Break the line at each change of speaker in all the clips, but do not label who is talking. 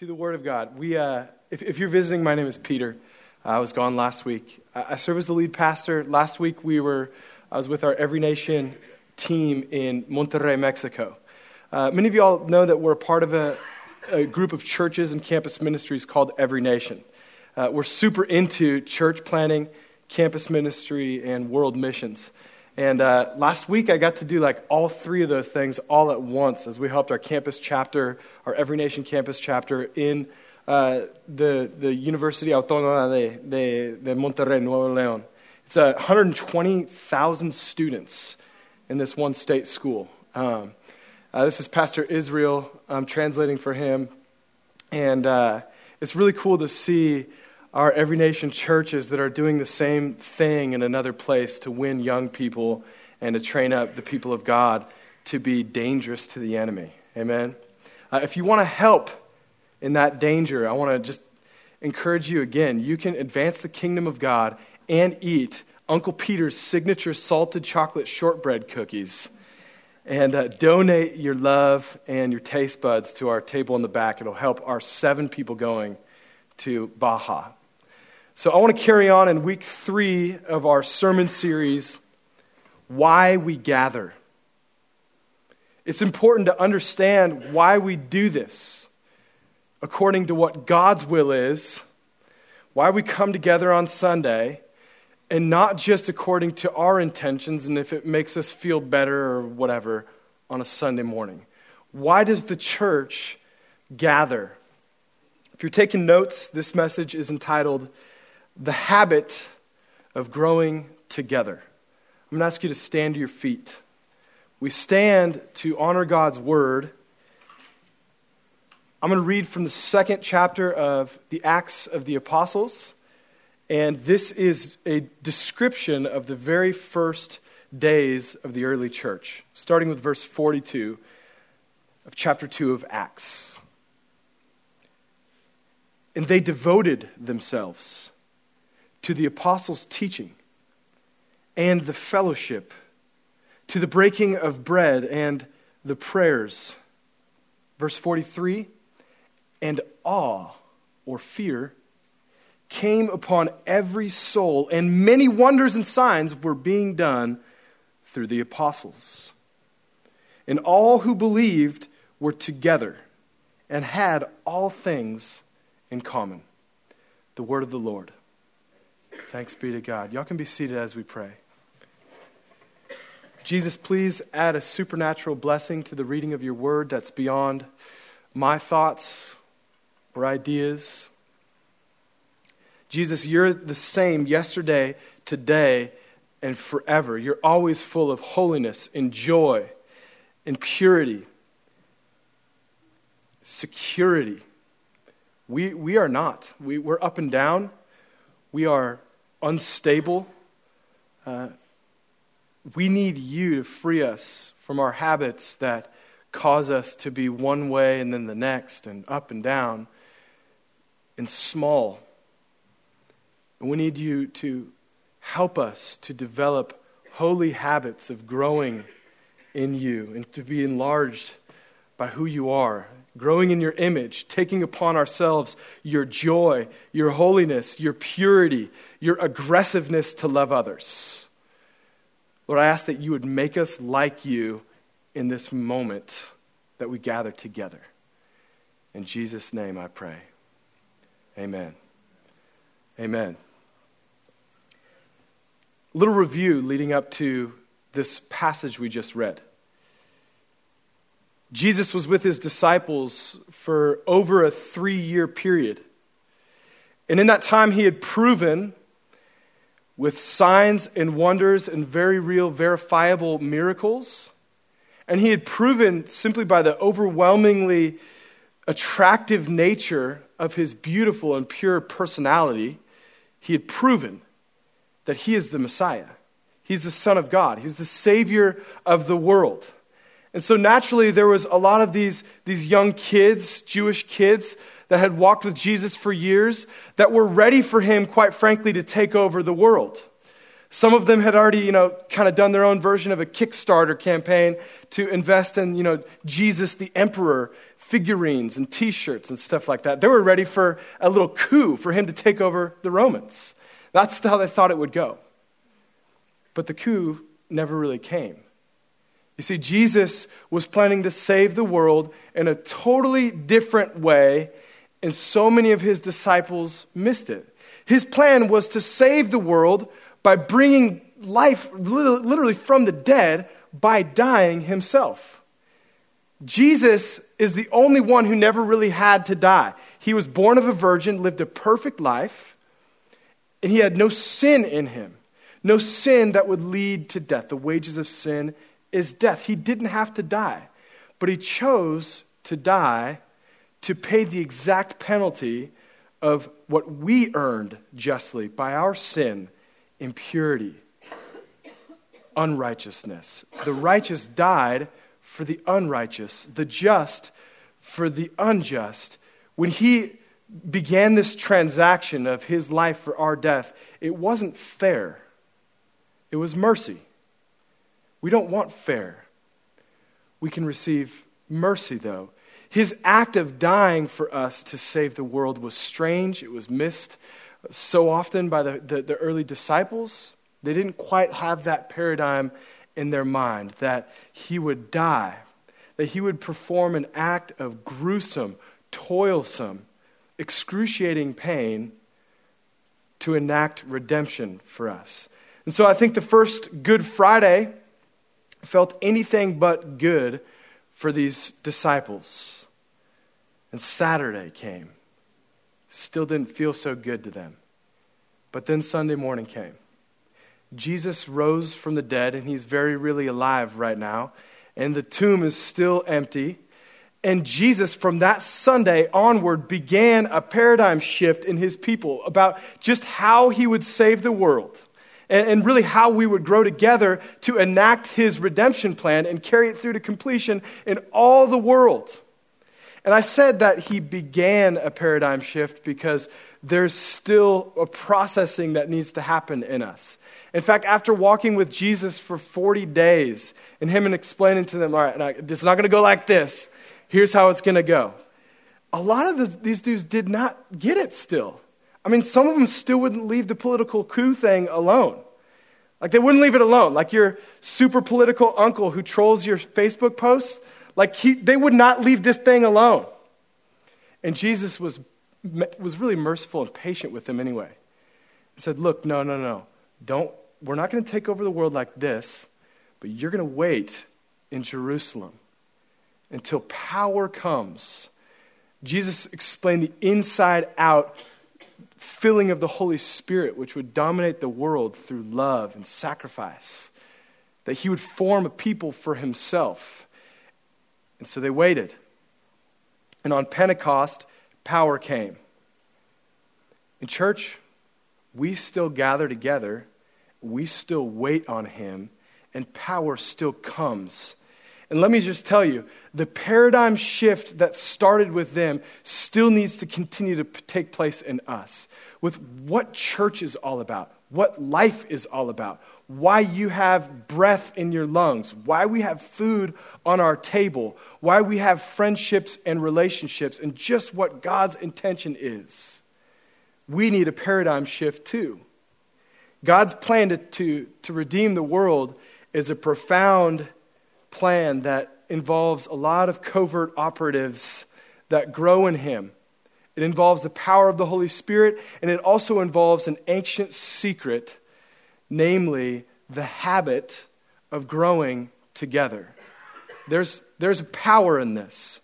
to the Word of God. We, uh, if, if, you're visiting, my name is Peter. I was gone last week. I, I serve as the lead pastor. Last week we were, I was with our Every Nation team in Monterrey, Mexico. Uh, many of you all know that we're part of a, a group of churches and campus ministries called Every Nation. Uh, we're super into church planting, campus ministry, and world missions. And uh, last week, I got to do like all three of those things all at once as we helped our campus chapter, our Every Nation campus chapter in uh, the, the University Autónoma de, de, de Monterrey, Nuevo León. It's uh, 120,000 students in this one state school. Um, uh, this is Pastor Israel. I'm translating for him. And uh, it's really cool to see our Every Nation churches that are doing the same thing in another place to win young people and to train up the people of God to be dangerous to the enemy. Amen? Uh, if you want to help in that danger, I want to just encourage you again. You can advance the kingdom of God and eat Uncle Peter's signature salted chocolate shortbread cookies. And uh, donate your love and your taste buds to our table in the back. It'll help our seven people going to Baja. So I want to carry on in week three of our sermon series, Why We Gather. It's important to understand why we do this according to what God's will is, why we come together on Sunday, and not just according to our intentions and if it makes us feel better or whatever on a Sunday morning. Why does the church gather? If you're taking notes, this message is entitled the habit of growing together. I'm going to ask you to stand to your feet. We stand to honor God's word. I'm going to read from the second chapter of the Acts of the Apostles. And this is a description of the very first days of the early church, starting with verse 42 of chapter 2 of Acts. And they devoted themselves to the apostles' teaching and the fellowship, to the breaking of bread and the prayers. Verse 43 And awe or fear came upon every soul, and many wonders and signs were being done through the apostles. And all who believed were together and had all things in common. The word of the Lord. Thanks be to God. Y'all can be seated as we pray. Jesus, please add a supernatural blessing to the reading of your word that's beyond my thoughts or ideas. Jesus, you're the same yesterday, today, and forever. You're always full of holiness and joy and purity, security. We, we are not. We, we're up and down. We are unstable. Uh, we need you to free us from our habits that cause us to be one way and then the next, and up and down, and small. And we need you to help us to develop holy habits of growing in you and to be enlarged by who you are growing in your image, taking upon ourselves your joy, your holiness, your purity, your aggressiveness to love others. Lord, I ask that you would make us like you in this moment that we gather together. In Jesus' name I pray. Amen. Amen. A Little review leading up to this passage we just read. Jesus was with his disciples for over a three year period. And in that time, he had proven with signs and wonders and very real, verifiable miracles. And he had proven simply by the overwhelmingly attractive nature of his beautiful and pure personality, he had proven that he is the Messiah. He's the Son of God, he's the Savior of the world. And so naturally, there was a lot of these, these young kids, Jewish kids, that had walked with Jesus for years that were ready for him, quite frankly, to take over the world. Some of them had already, you know, kind of done their own version of a Kickstarter campaign to invest in, you know, Jesus the Emperor figurines and t shirts and stuff like that. They were ready for a little coup for him to take over the Romans. That's how they thought it would go. But the coup never really came. You see, Jesus was planning to save the world in a totally different way, and so many of his disciples missed it. His plan was to save the world by bringing life literally from the dead by dying himself. Jesus is the only one who never really had to die. He was born of a virgin, lived a perfect life, and he had no sin in him, no sin that would lead to death. The wages of sin is death. He didn't have to die, but he chose to die to pay the exact penalty of what we earned justly by our sin, impurity, unrighteousness. The righteous died for the unrighteous, the just for the unjust. When he began this transaction of his life for our death, it wasn't fair, it was mercy. We don't want fair. We can receive mercy, though. His act of dying for us to save the world was strange. It was missed so often by the, the, the early disciples. They didn't quite have that paradigm in their mind that he would die, that he would perform an act of gruesome, toilsome, excruciating pain to enact redemption for us. And so I think the first Good Friday felt anything but good for these disciples. And Saturday came. Still didn't feel so good to them. But then Sunday morning came. Jesus rose from the dead, and he's very, really alive right now. And the tomb is still empty. And Jesus, from that Sunday onward, began a paradigm shift in his people about just how he would save the world and, and really how we would grow together to enact his redemption plan and carry it through to completion in all the world. And I said that he began a paradigm shift because there's still a processing that needs to happen in us. In fact, after walking with Jesus for 40 days and him and explaining to them, all right, it's not going to go like this. Here's how it's going to go. A lot of the, these dudes did not get it still. I mean, some of them still wouldn't leave the political coup thing alone. Like, they wouldn't leave it alone. Like your super political uncle who trolls your Facebook posts, like, he, they would not leave this thing alone. And Jesus was, was really merciful and patient with them anyway. He said, Look, no, no, no. Don't we're not going to take over the world like this, but you're going to wait in Jerusalem until power comes. Jesus explained the inside out filling of the Holy Spirit, which would dominate the world through love and sacrifice, that he would form a people for himself. And so they waited. And on Pentecost, power came. In church, we still gather together we still wait on him, and power still comes. And let me just tell you, the paradigm shift that started with them still needs to continue to take place in us. With what church is all about, what life is all about, why you have breath in your lungs, why we have food on our table, why we have friendships and relationships, and just what God's intention is. We need a paradigm shift too. God's plan to, to, to redeem the world is a profound plan that involves a lot of covert operatives that grow in Him. It involves the power of the Holy Spirit, and it also involves an ancient secret, namely the habit of growing together. There's, there's power in this.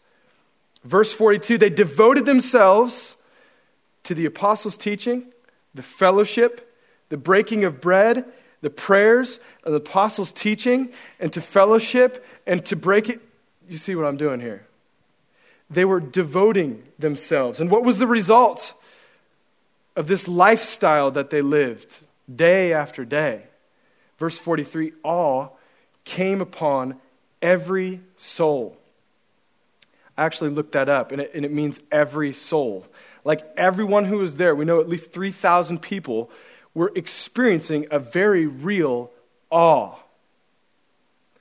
Verse 42 they devoted themselves to the apostles' teaching, the fellowship, the breaking of bread, the prayers, and the apostles' teaching, and to fellowship, and to break it. You see what I'm doing here? They were devoting themselves. And what was the result of this lifestyle that they lived day after day? Verse 43 awe came upon every soul. I actually looked that up, and it, and it means every soul. Like everyone who was there, we know at least 3,000 people were experiencing a very real awe.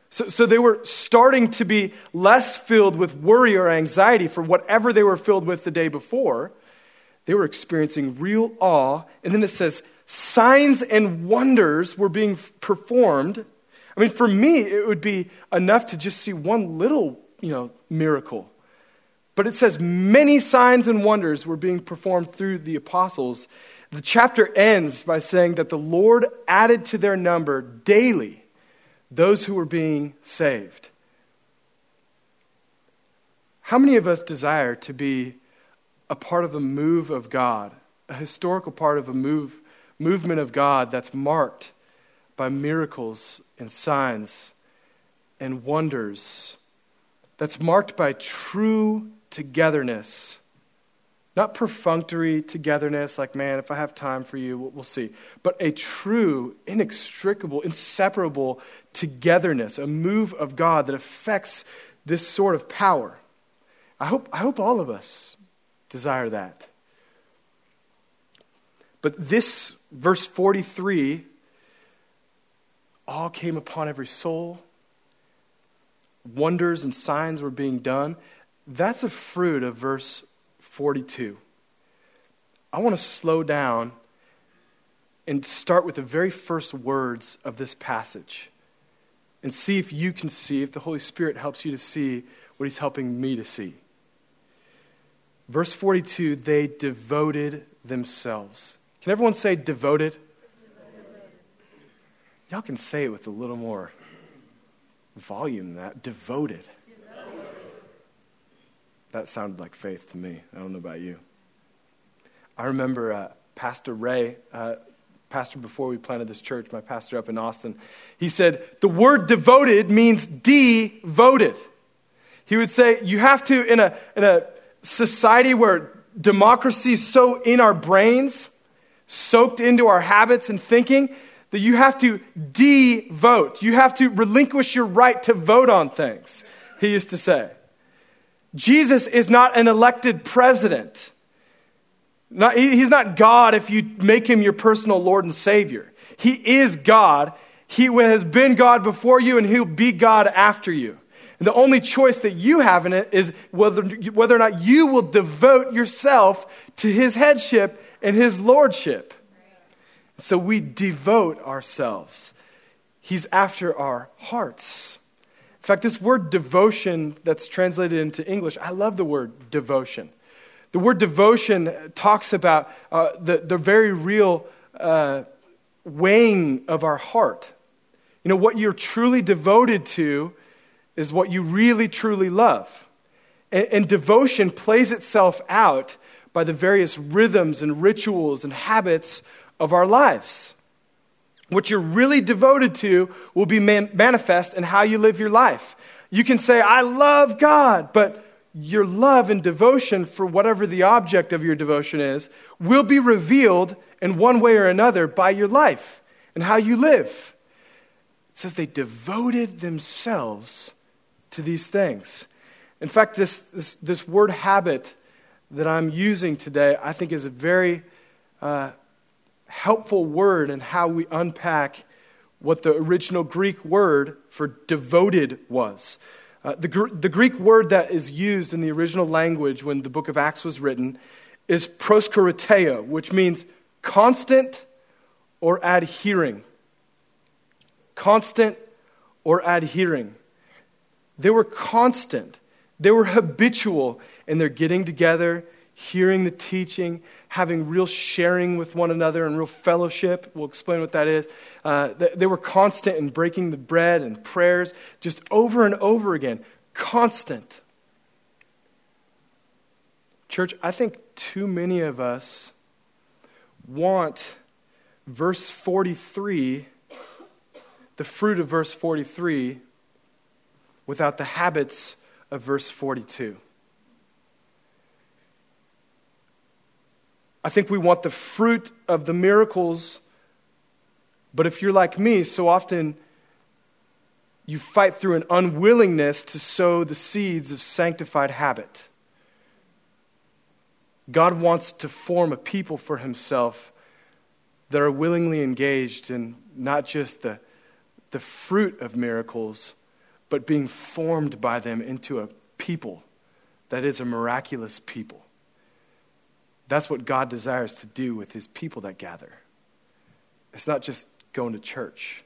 So, so they were starting to be less filled with worry or anxiety for whatever they were filled with the day before. They were experiencing real awe. And then it says, signs and wonders were being performed. I mean, for me, it would be enough to just see one little, you know, miracle. But it says many signs and wonders were being performed through the apostles. The chapter ends by saying that the Lord added to their number daily those who were being saved. How many of us desire to be a part of a move of God, a historical part of a move, movement of God that's marked by miracles and signs and wonders, that's marked by true togetherness? Not perfunctory togetherness, like, man, if I have time for you, we'll see. But a true, inextricable, inseparable togetherness, a move of God that affects this sort of power. I hope, I hope all of us desire that. But this, verse 43, all came upon every soul. Wonders and signs were being done. That's a fruit of verse 42. I want to slow down and start with the very first words of this passage and see if you can see, if the Holy Spirit helps you to see what He's helping me to see. Verse 42 they devoted themselves. Can everyone say devoted? devoted? Y'all can say it with a little more volume that. Devoted. That sounded like faith to me. I don't know about you. I remember uh, Pastor Ray, uh, pastor before we planted this church, my pastor up in Austin, he said, The word devoted means devoted. He would say, You have to, in a, in a society where democracy is so in our brains, soaked into our habits and thinking, that you have to devote. You have to relinquish your right to vote on things, he used to say. Jesus is not an elected president. Not, he's not God if you make him your personal Lord and Savior. He is God. He has been God before you, and he'll be God after you. And the only choice that you have in it is whether, whether or not you will devote yourself to his headship and his lordship. So we devote ourselves. He's after our hearts. In fact, this word devotion that's translated into English, I love the word devotion. The word devotion talks about uh, the, the very real uh, weighing of our heart. You know, what you're truly devoted to is what you really, truly love. And, and devotion plays itself out by the various rhythms and rituals and habits of our lives. What you're really devoted to will be man- manifest in how you live your life. You can say, I love God, but your love and devotion for whatever the object of your devotion is will be revealed in one way or another by your life and how you live. It says they devoted themselves to these things. In fact, this, this, this word habit that I'm using today, I think is a very uh, helpful word in how we unpack what the original Greek word for devoted was. Uh, the, the Greek word that is used in the original language when the book of Acts was written is proskartereo, which means constant or adhering. Constant or adhering. They were constant, they were habitual in their getting together, hearing the teaching, having real sharing with one another and real fellowship. We'll explain what that is. Uh, they were constant in breaking the bread and prayers, just over and over again. Constant. Church, I think too many of us want verse 43, the fruit of verse 43, without the habits of verse 42. I think we want the fruit of the miracles, but if you're like me, so often you fight through an unwillingness to sow the seeds of sanctified habit. God wants to form a people for himself that are willingly engaged in not just the, the fruit of miracles, but being formed by them into a people that is a miraculous people. That's what God desires to do with his people that gather. It's not just going to church.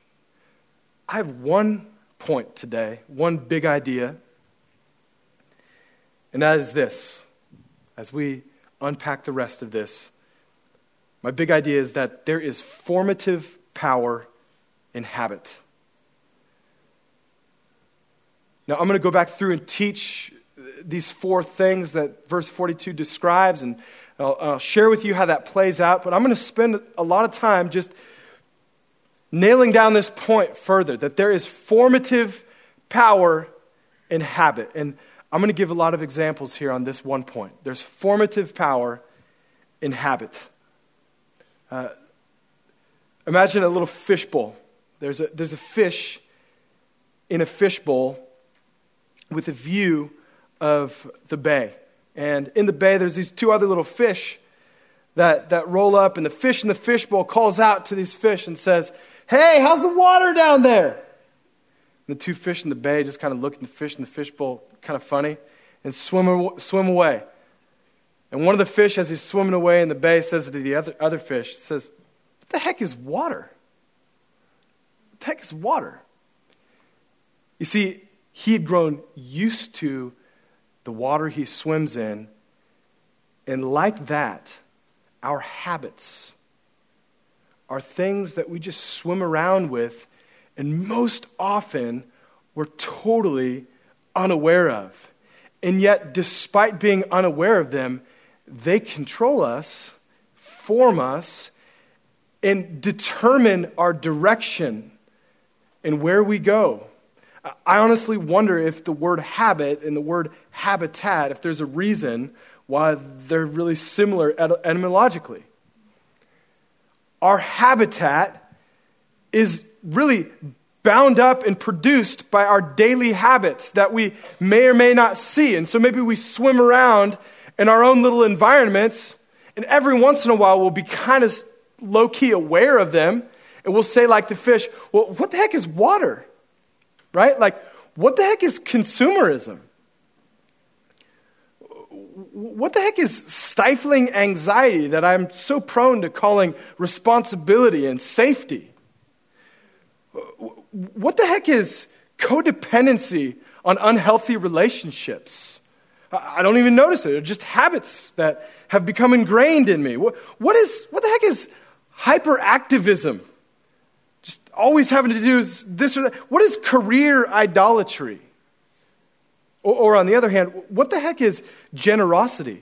I have one point today, one big idea, and that is this. As we unpack the rest of this, my big idea is that there is formative power in habit. Now, I'm going to go back through and teach these four things that verse 42 describes, and I'll, I'll share with you how that plays out. But I'm going to spend a lot of time just nailing down this point further that there is formative power in habit. And I'm going to give a lot of examples here on this one point. There's formative power in habit. Uh, imagine a little fishbowl. There's a, there's a fish in a fishbowl with a view of the bay. And in the bay, there's these two other little fish that, that roll up, and the fish in the fishbowl calls out to these fish and says, Hey, how's the water down there? And the two fish in the bay just kind of look at the fish in the fishbowl, kind of funny, and swim, swim away. And one of the fish, as he's swimming away in the bay, says to the other, other fish, says, What the heck is water? What the heck is water? You see, he had grown used to the water he swims in. And like that, our habits are things that we just swim around with, and most often we're totally unaware of. And yet, despite being unaware of them, they control us, form us, and determine our direction and where we go. I honestly wonder if the word habit and the word habitat, if there's a reason why they're really similar etymologically. Our habitat is really bound up and produced by our daily habits that we may or may not see. And so maybe we swim around in our own little environments, and every once in a while we'll be kind of low key aware of them, and we'll say, like the fish, well, what the heck is water? Right? Like, what the heck is consumerism? What the heck is stifling anxiety that I'm so prone to calling responsibility and safety? What the heck is codependency on unhealthy relationships? I don't even notice it. They're just habits that have become ingrained in me. What, what, is, what the heck is hyperactivism? Always having to do this or that. What is career idolatry? Or, or on the other hand, what the heck is generosity?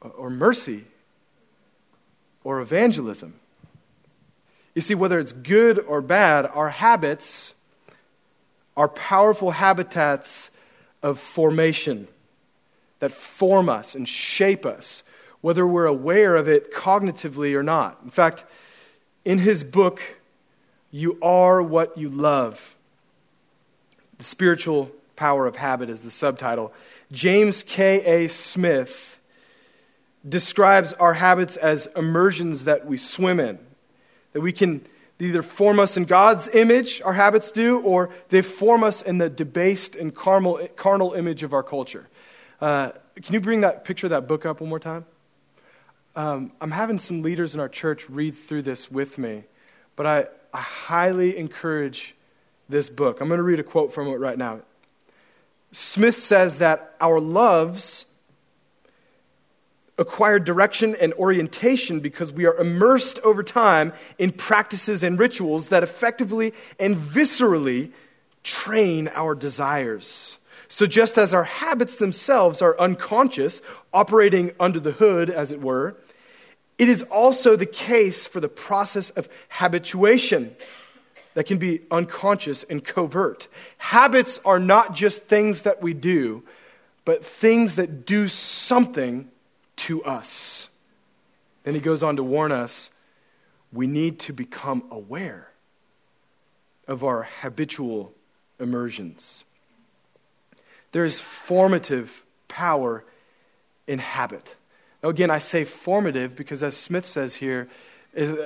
Or mercy? Or evangelism? You see, whether it's good or bad, our habits are powerful habitats of formation that form us and shape us, whether we're aware of it cognitively or not. In fact, in his book, You Are What You Love, The Spiritual Power of Habit is the subtitle. James K.A. Smith describes our habits as immersions that we swim in, that we can either form us in God's image, our habits do, or they form us in the debased and carnal, carnal image of our culture. Uh, can you bring that picture of that book up one more time? Um, I'm having some leaders in our church read through this with me, but I, I highly encourage this book. I'm going to read a quote from it right now. Smith says that our loves acquire direction and orientation because we are immersed over time in practices and rituals that effectively and viscerally train our desires. So, just as our habits themselves are unconscious, operating under the hood, as it were, it is also the case for the process of habituation that can be unconscious and covert. Habits are not just things that we do, but things that do something to us. Then he goes on to warn us we need to become aware of our habitual immersions. There is formative power in habit. Again, I say formative because, as Smith says here,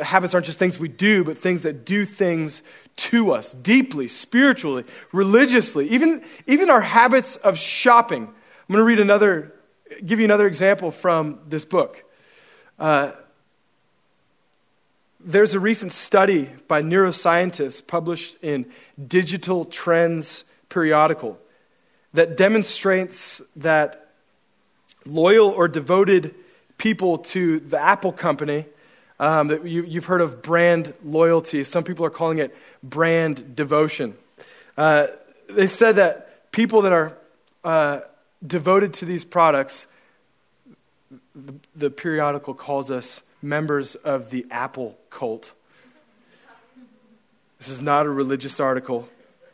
habits aren't just things we do, but things that do things to us deeply, spiritually, religiously, even, even our habits of shopping. I'm going to read another, give you another example from this book. Uh, there's a recent study by neuroscientists published in Digital Trends periodical that demonstrates that loyal or devoted people to the Apple company, um, that you, have heard of brand loyalty. Some people are calling it brand devotion. Uh, they said that people that are uh, devoted to these products, the, the periodical calls us members of the Apple cult. This is not a religious article. It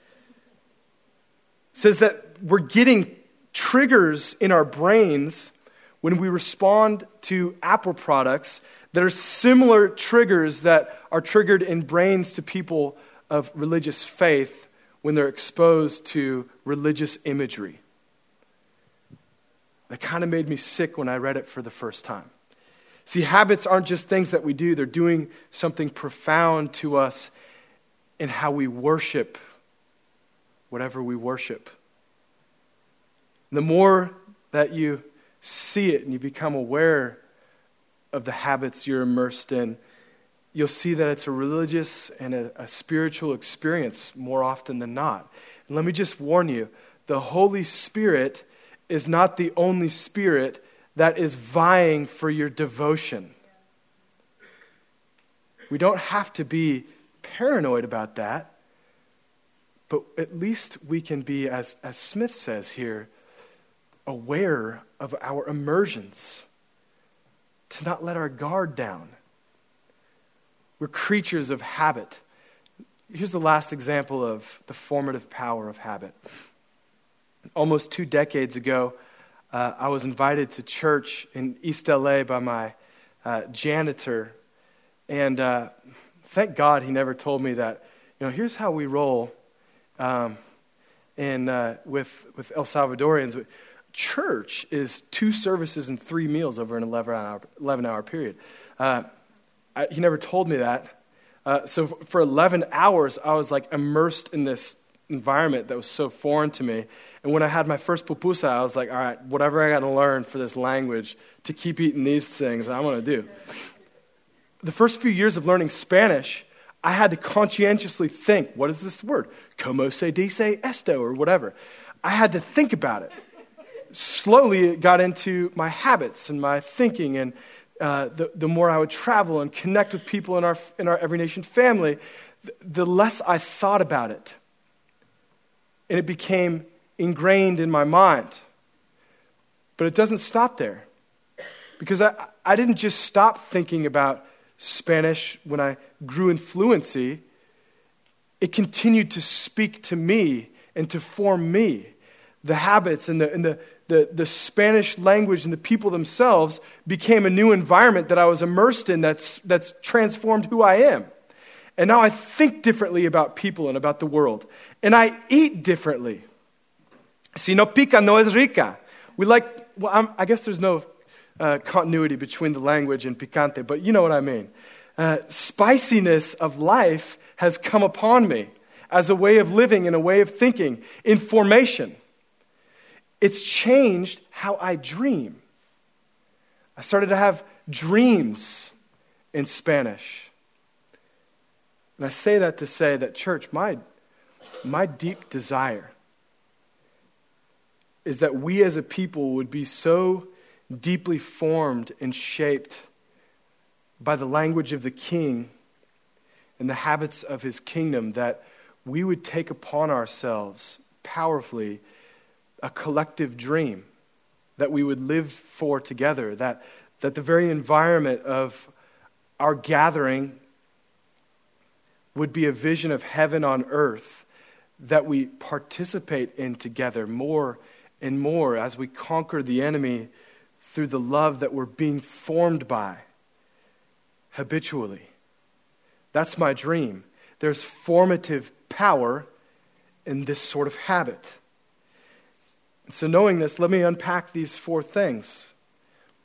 says that we're getting triggers in our brains when we respond to Apple products that are similar triggers that are triggered in brains to people of religious faith when they're exposed to religious imagery. That kind of made me sick when I read it for the first time. See, habits aren't just things that we do, they're doing something profound to us in how we worship whatever we worship. The more that you see it and you become aware of the habits you're immersed in, you'll see that it's a religious and a, a, spiritual experience more often than not. And let me just warn you the Holy Spirit is not the only spirit that is vying for your devotion. We don't have to be paranoid about that, but at least we can be, as, as Smith says here, aware of our immersions, to not let our guard down. We're creatures of habit. Here's the last example of the formative power of habit. Almost two decades ago, uh, I was invited to church in East LA by my uh, janitor. And uh, thank God he never told me that, you know, here's how we roll um, in, uh, with, with El Salvadorians. Church is two services and three meals over an 11 hour, 11 hour period. Uh, I, he never told me that. Uh, so for 11 hours, I was like immersed in this environment that was so foreign to me. And when I had my first pupusa, I was like, all right, whatever I got to learn for this language to keep eating these things, I'm going to do. The first few years of learning Spanish, I had to conscientiously think, what is this word? Como se dice esto, or whatever. I had to think about it. Slowly, it got into my habits and my thinking, and uh, the, the more I would travel and connect with people in our, in our Every Nation family, the, the less I thought about it. And it became ingrained in my mind. But it doesn't stop there. Because I, I didn't just stop thinking about Spanish when I grew in fluency, it continued to speak to me and to form me. The habits and the, and the, the, the Spanish language and the people themselves became a new environment that I was immersed in that's, that's transformed who I am. And now I think differently about people and about the world. And I eat differently. Si no pica, no es rica. We like, well, I'm, i guess there's no uh, continuity between the language and picante, but you know what I mean. Uh, spiciness of life has come upon me as a way of living and a way of thinking in formation. It's changed how I dream. I started to have dreams in Spanish. And I say that to say that, church, my, my deep desire is that we as a people would be so deeply formed and shaped by the language of the king and the habits of his kingdom that we would take upon ourselves powerfully a collective dream that we would live for together, that, that the very environment of our gathering would be a vision of heaven on earth that we participate in together more and more as we conquer the enemy through the love that we're being formed by habitually. That's my dream. There's formative power in this sort of habit. So, knowing this, let me unpack these four things.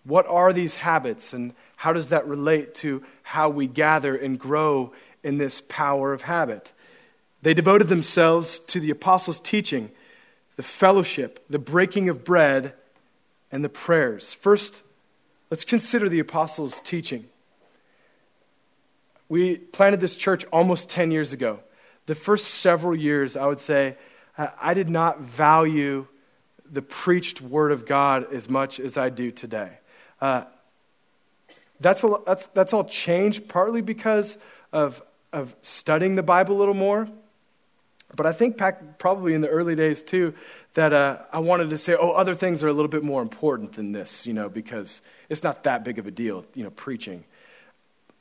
What are these habits, and how does that relate to how we gather and grow in this power of habit? They devoted themselves to the apostles' teaching, the fellowship, the breaking of bread, and the prayers. First, let's consider the apostles' teaching. We planted this church almost 10 years ago. The first several years, I would say, I did not value the preached word of God as much as I do today. Uh, that's, a, that's, that's all changed partly because of, of studying the Bible a little more. But I think back, probably in the early days too, that uh, I wanted to say, oh, other things are a little bit more important than this, you know, because it's not that big of a deal, you know, preaching.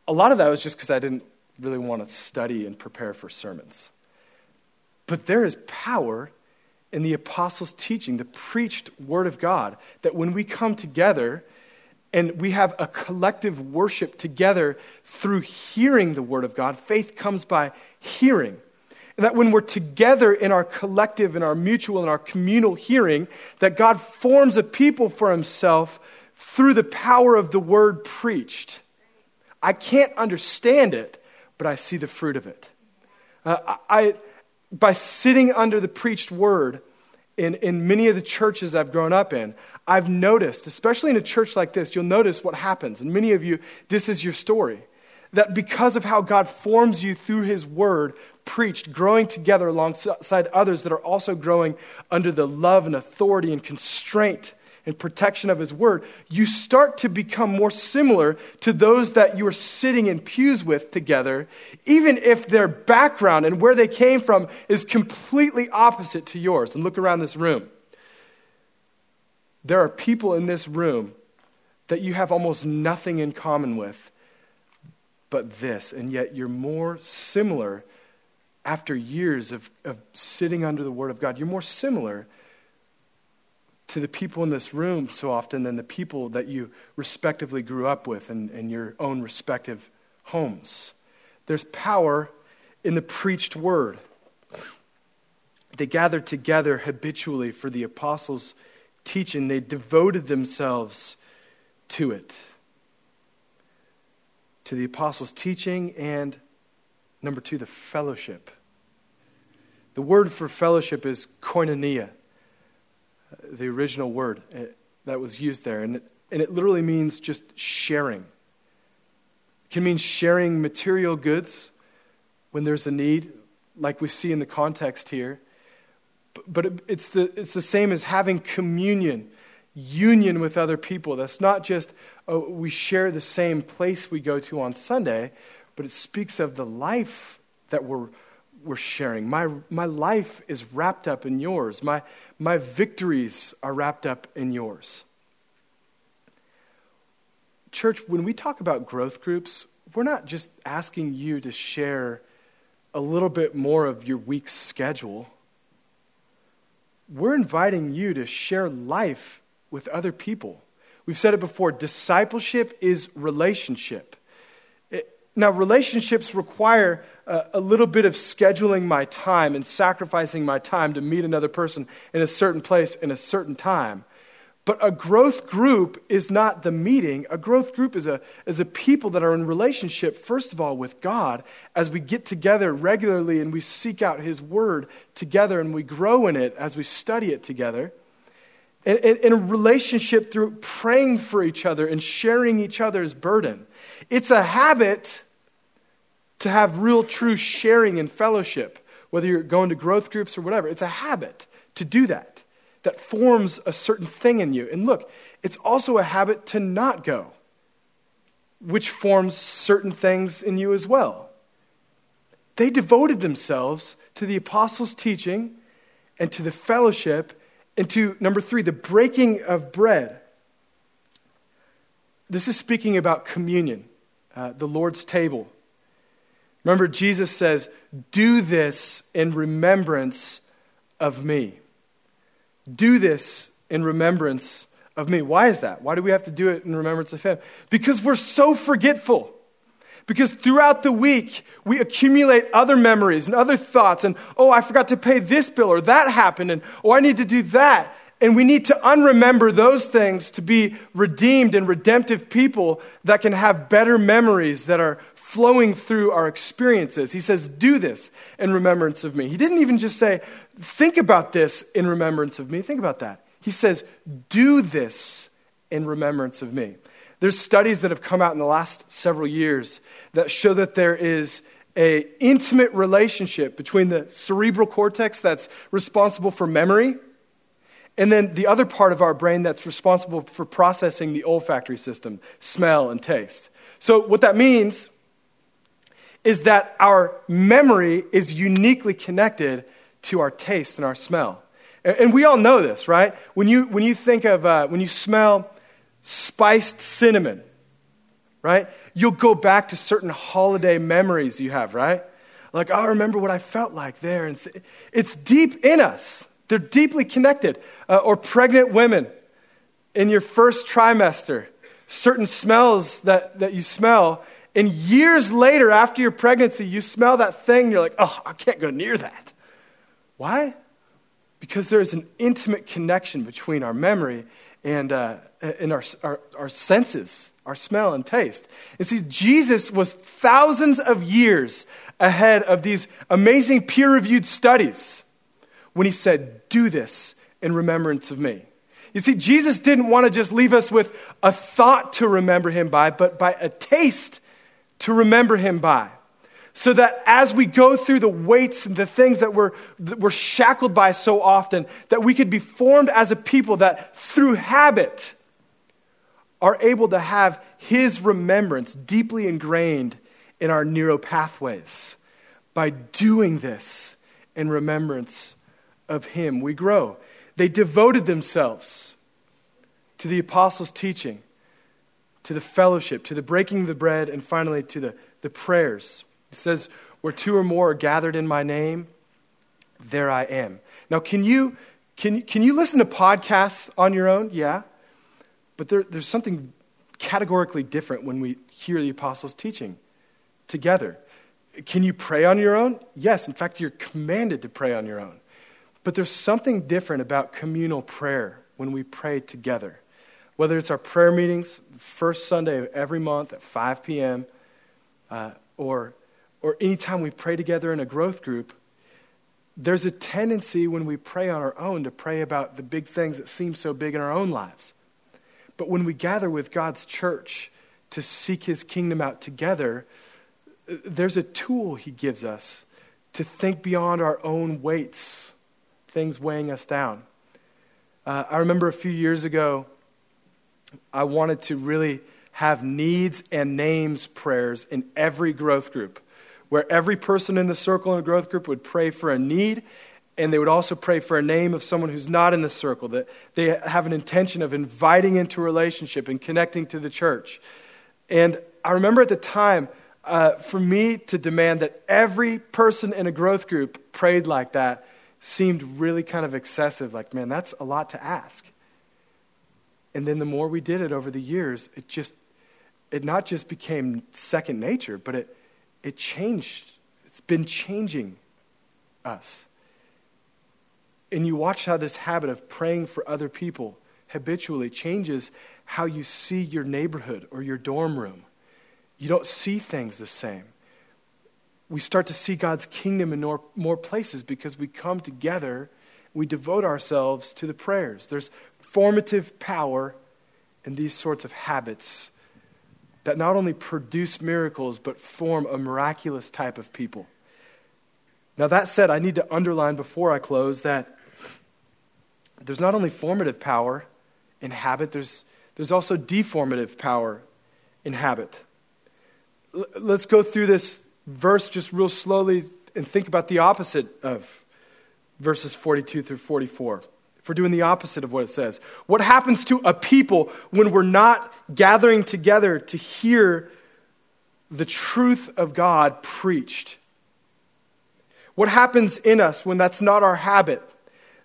A lot of that was just because I didn't really want to study and prepare for sermons. But there is power in the apostles' teaching, the preached word of God, that when we come together and we have a collective worship together through hearing the word of God, faith comes by hearing. And that when we're together in our collective, in our mutual, in our communal hearing, that God forms a people for himself through the power of the word preached. I can't understand it, but I see the fruit of it. Uh, I, by sitting under the preached word in, in many of the churches I've grown up in, I've noticed, especially in a church like this, you'll notice what happens. And many of you, this is your story. That because of how God forms you through His Word, preached, growing together alongside others that are also growing under the love and authority and constraint and protection of His Word, you start to become more similar to those that you are sitting in pews with together, even if their background and where they came from is completely opposite to yours. And look around this room. There are people in this room that you have almost nothing in common with but this, and yet you're more similar after years of, of sitting under the Word of God. You're more similar to the people in this room so often than the people that you respectively grew up with in, in your own respective homes. There's power in the preached word. They gathered together habitually for the apostles' teaching, they devoted themselves to it. To the apostles' teaching and, number two, the fellowship. The word for fellowship is koinonia the original word eh, that was used there. And it, and it literally means just sharing. It can mean sharing material goods when there's a need, like we see in the context here. But it, it's, the, it's the same as having communion, union with other people. That's not just oh, we share the same place we go to on Sunday, but it speaks of the life that we're, we're sharing. My, my life is wrapped up in yours. My, my victories are wrapped up in yours. Church, when we talk about growth groups, we're not just asking you to share a little bit more of your week's schedule. We're inviting you to share life with other people. We've said it before discipleship is relationship. Now, relationships require a, a, little bit of scheduling my time and sacrificing my time to meet another person in a certain place in a certain time. But a growth group is not the meeting. A growth group is a, is a people that are in relationship, first of all, with God as we get together regularly and we seek out His Word together and we grow in it as we study it together. And in a relationship through praying for each other and sharing each other's burden. It's a habit to have real, true sharing and fellowship, whether you're going to growth groups or whatever. It's a habit to do that, that forms a certain thing in you. And look, it's also a habit to not go, which forms certain things in you as well. They devoted themselves to the apostles' teaching and to the fellowship and to, number three, the breaking of bread. This is speaking about communion, uh, the Lord's table. Remember, Jesus says, Do this in remembrance of me. Do this in remembrance of me. Why is that? Why do we have to do it in remembrance of Him? Because we're so forgetful. Because throughout the week, we accumulate other memories and other thoughts, and oh, I forgot to pay this bill, or that happened, and oh, I need to do that. And we need to unremember those things to be redeemed and redemptive people that can have better memories that are flowing through our experiences. He says, Do this in remembrance of me. He didn't even just say, Think about this in remembrance of me. Think about that. He says, Do this in remembrance of me. There's studies that have come out in the last several years that show that there is a intimate relationship between the cerebral cortex that's responsible for memory and then the other part of our brain that's responsible for processing the olfactory system, smell and taste. So what that means is that our memory is uniquely connected to our taste and our smell. And we all know this, right? When you, when you think of, uh, when you smell spiced cinnamon, right? You'll go back to certain holiday memories you have, right? Like, oh, I remember what I felt like there. And th- it's deep in us, they're deeply connected. Uh, or pregnant women in your first trimester, certain smells that, that you smell. And years later, after your pregnancy, you smell that thing, and you're like, oh, I can't go near that. Why? Because there is an intimate connection between our memory and, uh, and our, our, our senses our smell and taste. And see, Jesus was thousands of years ahead of these amazing peer reviewed studies when he said, Do this in remembrance of me. You see, Jesus didn't want to just leave us with a thought to remember him by, but by a taste to remember him by. So that as we go through the weights and the things that we're, that we're shackled by so often, that we could be formed as a people that through habit, are able to have his remembrance deeply ingrained in our neural pathways. By doing this in remembrance of him, we grow. They devoted themselves to the apostles' teaching, to the fellowship, to the breaking of the bread, and finally to the, the prayers. It says, Where two or more are gathered in my name, there I am. Now, can you, can, can you listen to podcasts on your own? Yeah. But there, there's something categorically different when we hear the apostles' teaching together. Can you pray on your own? Yes. In fact, you're commanded to pray on your own. But there's something different about communal prayer when we pray together. Whether it's our prayer meetings, first Sunday of every month at 5 p.m., uh, or, or anytime we pray together in a growth group, there's a tendency when we pray on our own to pray about the big things that seem so big in our own lives. But when we gather with God's church to seek his kingdom out together, there's a tool he gives us to think beyond our own weights, things weighing us down. Uh, I remember a few years ago, I wanted to really have needs and names prayers in every growth group, where every person in the circle in a growth group would pray for a need and they would also pray for a name of someone who's not in the circle, that they have an intention of inviting into a relationship and connecting to the church. And I remember at the time, uh, for me to demand that every person in a growth group prayed like that seemed really kind of excessive. Like, man, that's a lot to ask. And then the more we did it over the years, it just, it not just became second nature, but it, it changed. It's been changing us and you watch how this habit of praying for other people habitually changes how you see your neighborhood or your dorm room. You don't see things the same. We start to see God's kingdom in more, more places because we come together, we devote ourselves to the prayers. There's formative power in these sorts of habits that not only produce miracles, but form a miraculous type of people. Now, that said, I need to underline before I close that there's not only formative power in habit, there's, there's also deformative power in habit. L- let's go through this verse just real slowly and think about the opposite of verses 42 through 44. We're doing the opposite of what it says, what happens to a people when we're not gathering together to hear the truth of God preached? What happens in us when that's not our habit?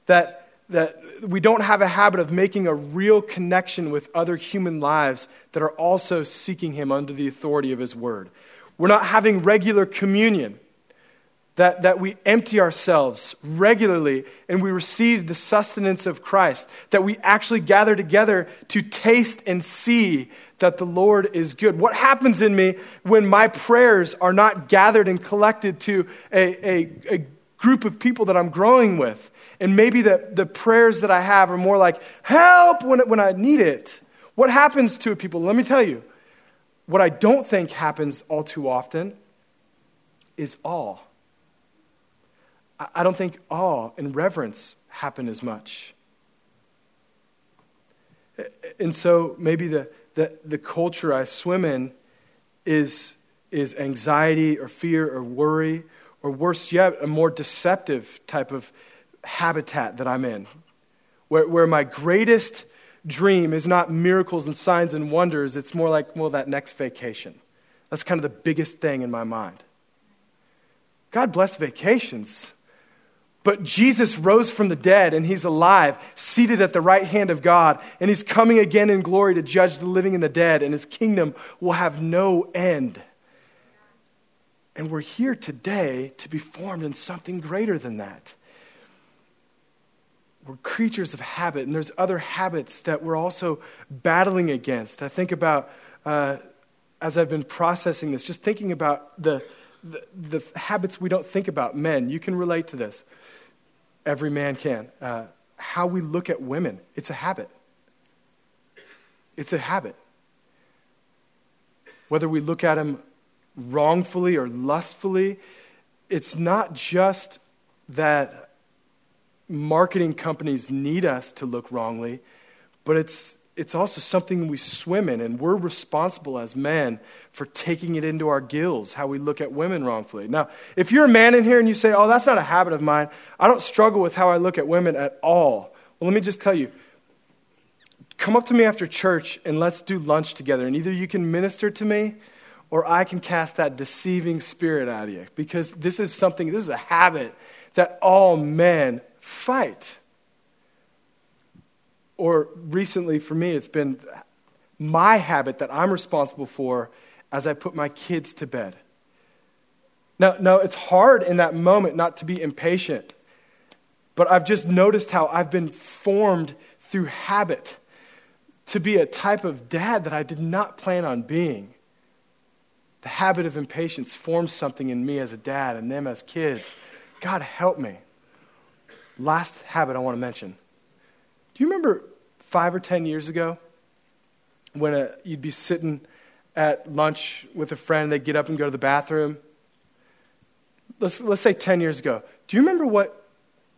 That that we don't have a habit of making a real connection with other human lives that are also seeking Him under the authority of His Word. We're not having regular communion. That, that we empty ourselves regularly and we receive the sustenance of Christ, that we actually gather together to taste and see that the Lord is good. What happens in me when my prayers are not gathered and collected to a, a, a group of people that I'm growing with? And maybe the, the prayers that I have are more like, help when, when I need it. What happens to people? Let me tell you. What I don't think happens all too often is awe. I don't think awe and reverence happen as much. And so maybe the, the, the culture I swim in is, is anxiety or fear or worry, or worse yet, a more deceptive type of habitat that I'm in, where, where my greatest dream is not miracles and signs and wonders, it's more like, well, that next vacation. That's kind of the biggest thing in my mind. God bless vacations. But Jesus rose from the dead and he's alive, seated at the right hand of God, and he's coming again in glory to judge the living and the dead, and his kingdom will have no end. And we're here today to be formed in something greater than that. We're creatures of habit, and there's other habits that we're also battling against. I think about, uh, as I've been processing this, just thinking about the, the, the habits we don't think about. Men, you can relate to this every man can. Uh, how we look at women, it's a habit. It's a habit. Whether we look at them wrongfully or lustfully, it's not just that marketing companies need us to look wrongly, but it's it's also something we swim in, and we're responsible as men for taking it into our gills, how we look at women wrongfully. Now, if you're a man in here and you say, Oh, that's not a habit of mine, I don't struggle with how I look at women at all. Well, let me just tell you come up to me after church and let's do lunch together, and either you can minister to me or I can cast that deceiving spirit out of you because this is something, this is a habit that all men fight or recently for me, it's been my habit that I'm responsible for as I put my kids to bed. Now, now, it's hard in that moment not to be impatient, but I've just noticed how I've been formed through habit to be a type of dad that I did not plan on being. The habit of impatience forms something in me as a dad and them as kids. God help me. Last habit I want to mention. Do you remember five or ten years ago when a, uh, you'd be sitting at lunch with a friend, they'd get up and go to the bathroom? Let's, let's say 10 years ago. Do you remember what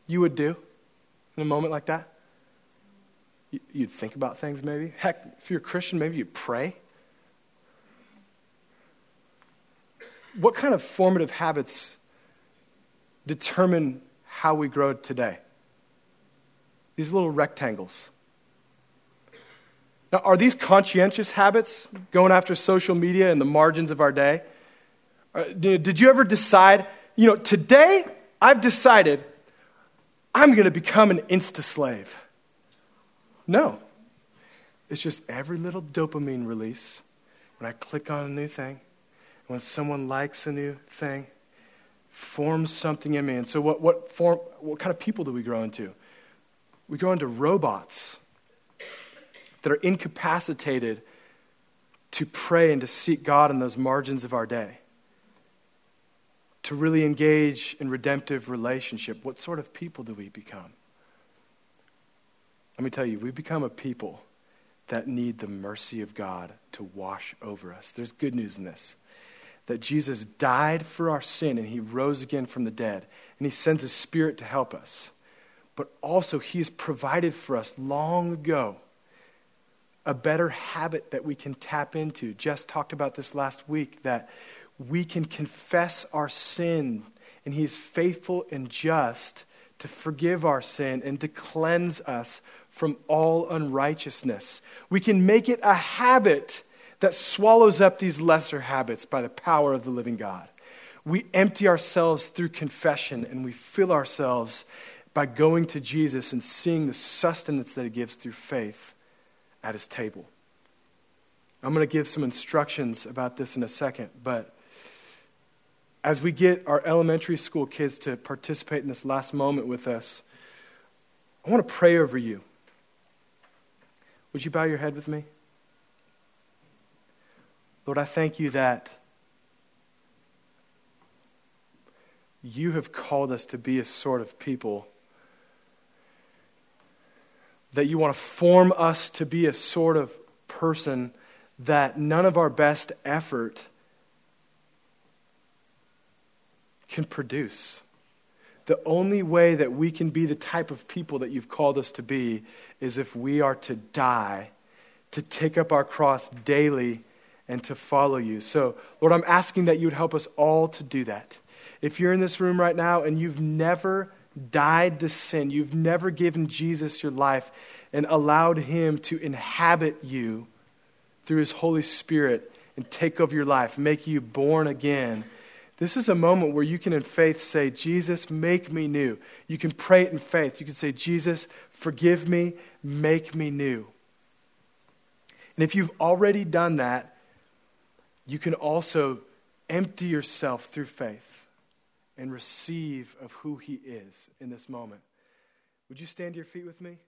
you would do in a moment like that? You'd think about things maybe. Heck, if you're a Christian, maybe you'd pray. What kind of formative habits determine how we grow today? These little rectangles. Now, are these conscientious habits going after social media in the margins of our day? Uh, did you ever decide, you know, today I've decided I'm going to become an Insta slave? No. It's just every little dopamine release when I click on a new thing, when someone likes a new thing, forms something in me. And so, what, what, form, what kind of people do we grow into? We grow into robots that are incapacitated to pray and to seek God in those margins of our day. To really engage in redemptive relationship. What sort of people do we become? Let me tell you, we become a people that need the mercy of God to wash over us. There's good news in this that Jesus died for our sin and he rose again from the dead, and he sends his spirit to help us. But also, he has provided for us long ago a better habit that we can tap into. Jess talked about this last week that we can confess our sin, and He's faithful and just to forgive our sin and to cleanse us from all unrighteousness. We can make it a habit that swallows up these lesser habits by the power of the living God. We empty ourselves through confession and we fill ourselves by going to Jesus and seeing the sustenance that He gives through faith at his table. I'm going to give some instructions about this in a second, but as we get our elementary school kids to participate in this last moment with us, I want to pray over you. Would you bow your head with me? Lord, I thank you that you have called us to be a sort of people, that you want to form us to be a sort of person that none of our best effort can produce. The only way that we can be the type of people that you've called us to be is if we are to die, to take up our cross daily, and to follow you. So, Lord, I'm asking that you would help us all to do that. If you're in this room right now and you've never died to sin, you've never given Jesus your life and allowed him to inhabit you through his Holy Spirit and take over your life, make you born again. This is a moment where you can, in faith, say, Jesus, make me new. You can pray it in faith. You can say, Jesus, forgive me, make me new. And if you've already done that, you can also empty yourself through faith and receive of who He is in this moment. Would you stand to your feet with me?